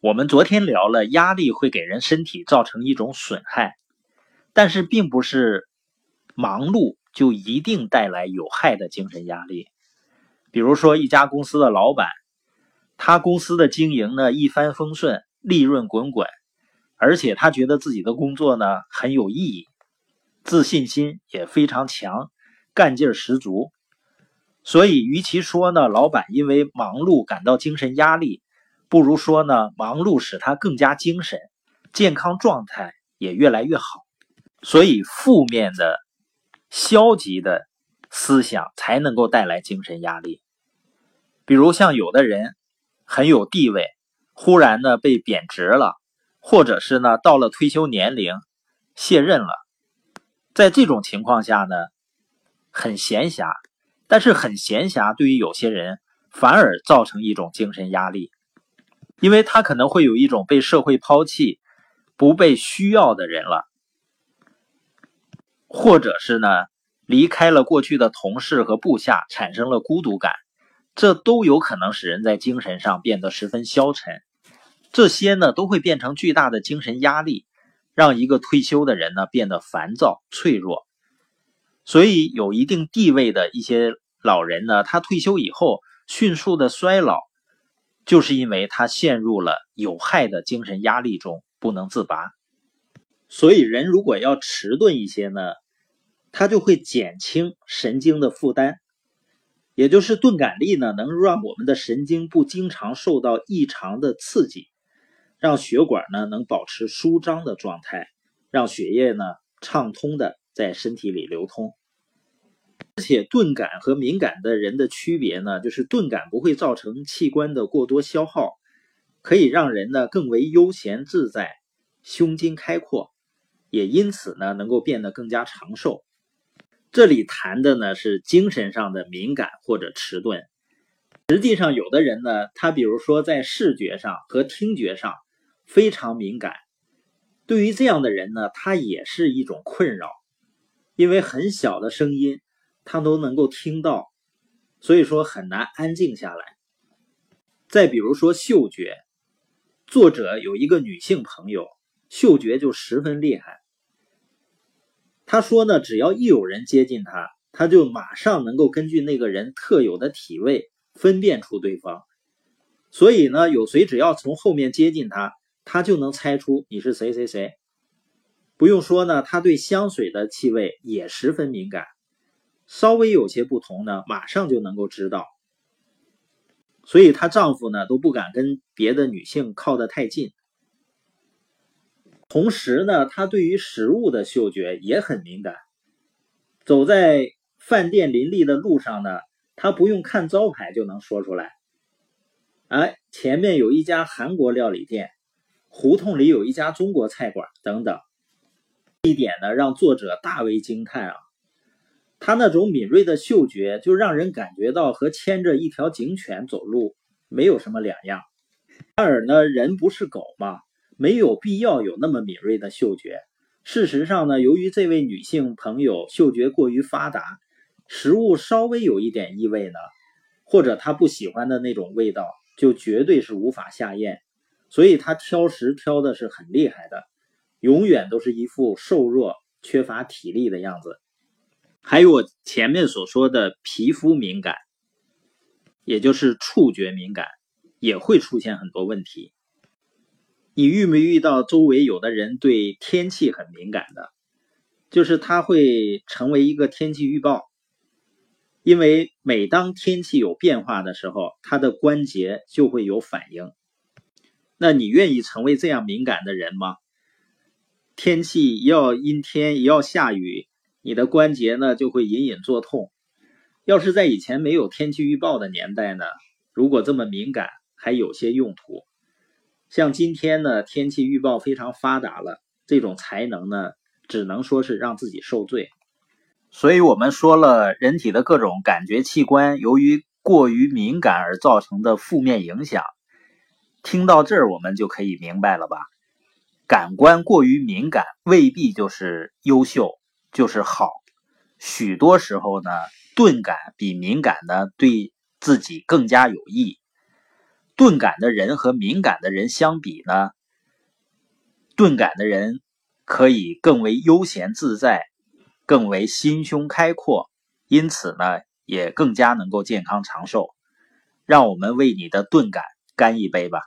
我们昨天聊了，压力会给人身体造成一种损害，但是并不是忙碌就一定带来有害的精神压力。比如说，一家公司的老板，他公司的经营呢一帆风顺，利润滚滚，而且他觉得自己的工作呢很有意义，自信心也非常强，干劲十足。所以，与其说呢，老板因为忙碌感到精神压力。不如说呢，忙碌使他更加精神，健康状态也越来越好。所以，负面的、消极的思想才能够带来精神压力。比如像有的人很有地位，忽然呢被贬值了，或者是呢到了退休年龄卸任了，在这种情况下呢，很闲暇，但是很闲暇对于有些人反而造成一种精神压力。因为他可能会有一种被社会抛弃、不被需要的人了，或者是呢离开了过去的同事和部下，产生了孤独感，这都有可能使人在精神上变得十分消沉。这些呢都会变成巨大的精神压力，让一个退休的人呢变得烦躁、脆弱。所以，有一定地位的一些老人呢，他退休以后迅速的衰老。就是因为他陷入了有害的精神压力中不能自拔，所以人如果要迟钝一些呢，他就会减轻神经的负担，也就是钝感力呢，能让我们的神经不经常受到异常的刺激，让血管呢能保持舒张的状态，让血液呢畅通的在身体里流通。而且钝感和敏感的人的区别呢，就是钝感不会造成器官的过多消耗，可以让人呢更为悠闲自在，胸襟开阔，也因此呢能够变得更加长寿。这里谈的呢是精神上的敏感或者迟钝。实际上，有的人呢，他比如说在视觉上和听觉上非常敏感，对于这样的人呢，他也是一种困扰，因为很小的声音。他都能够听到，所以说很难安静下来。再比如说嗅觉，作者有一个女性朋友，嗅觉就十分厉害。她说呢，只要一有人接近她，她就马上能够根据那个人特有的体味分辨出对方。所以呢，有谁只要从后面接近她，她就能猜出你是谁谁谁。不用说呢，她对香水的气味也十分敏感。稍微有些不同呢，马上就能够知道，所以她丈夫呢都不敢跟别的女性靠得太近。同时呢，她对于食物的嗅觉也很敏感。走在饭店林立的路上呢，她不用看招牌就能说出来。哎，前面有一家韩国料理店，胡同里有一家中国菜馆，等等。一点呢，让作者大为惊叹啊。他那种敏锐的嗅觉，就让人感觉到和牵着一条警犬走路没有什么两样。然而呢，人不是狗嘛，没有必要有那么敏锐的嗅觉。事实上呢，由于这位女性朋友嗅觉过于发达，食物稍微有一点异味呢，或者她不喜欢的那种味道，就绝对是无法下咽。所以她挑食挑的是很厉害的，永远都是一副瘦弱、缺乏体力的样子。还有我前面所说的皮肤敏感，也就是触觉敏感，也会出现很多问题。你遇没遇到周围有的人对天气很敏感的？就是他会成为一个天气预报，因为每当天气有变化的时候，他的关节就会有反应。那你愿意成为这样敏感的人吗？天气要阴天，一要下雨。你的关节呢就会隐隐作痛。要是在以前没有天气预报的年代呢，如果这么敏感还有些用途。像今天呢，天气预报非常发达了，这种才能呢，只能说是让自己受罪。所以我们说了，人体的各种感觉器官由于过于敏感而造成的负面影响。听到这儿，我们就可以明白了吧？感官过于敏感未必就是优秀。就是好，许多时候呢，钝感比敏感呢对自己更加有益。钝感的人和敏感的人相比呢，钝感的人可以更为悠闲自在，更为心胸开阔，因此呢，也更加能够健康长寿。让我们为你的钝感干一杯吧。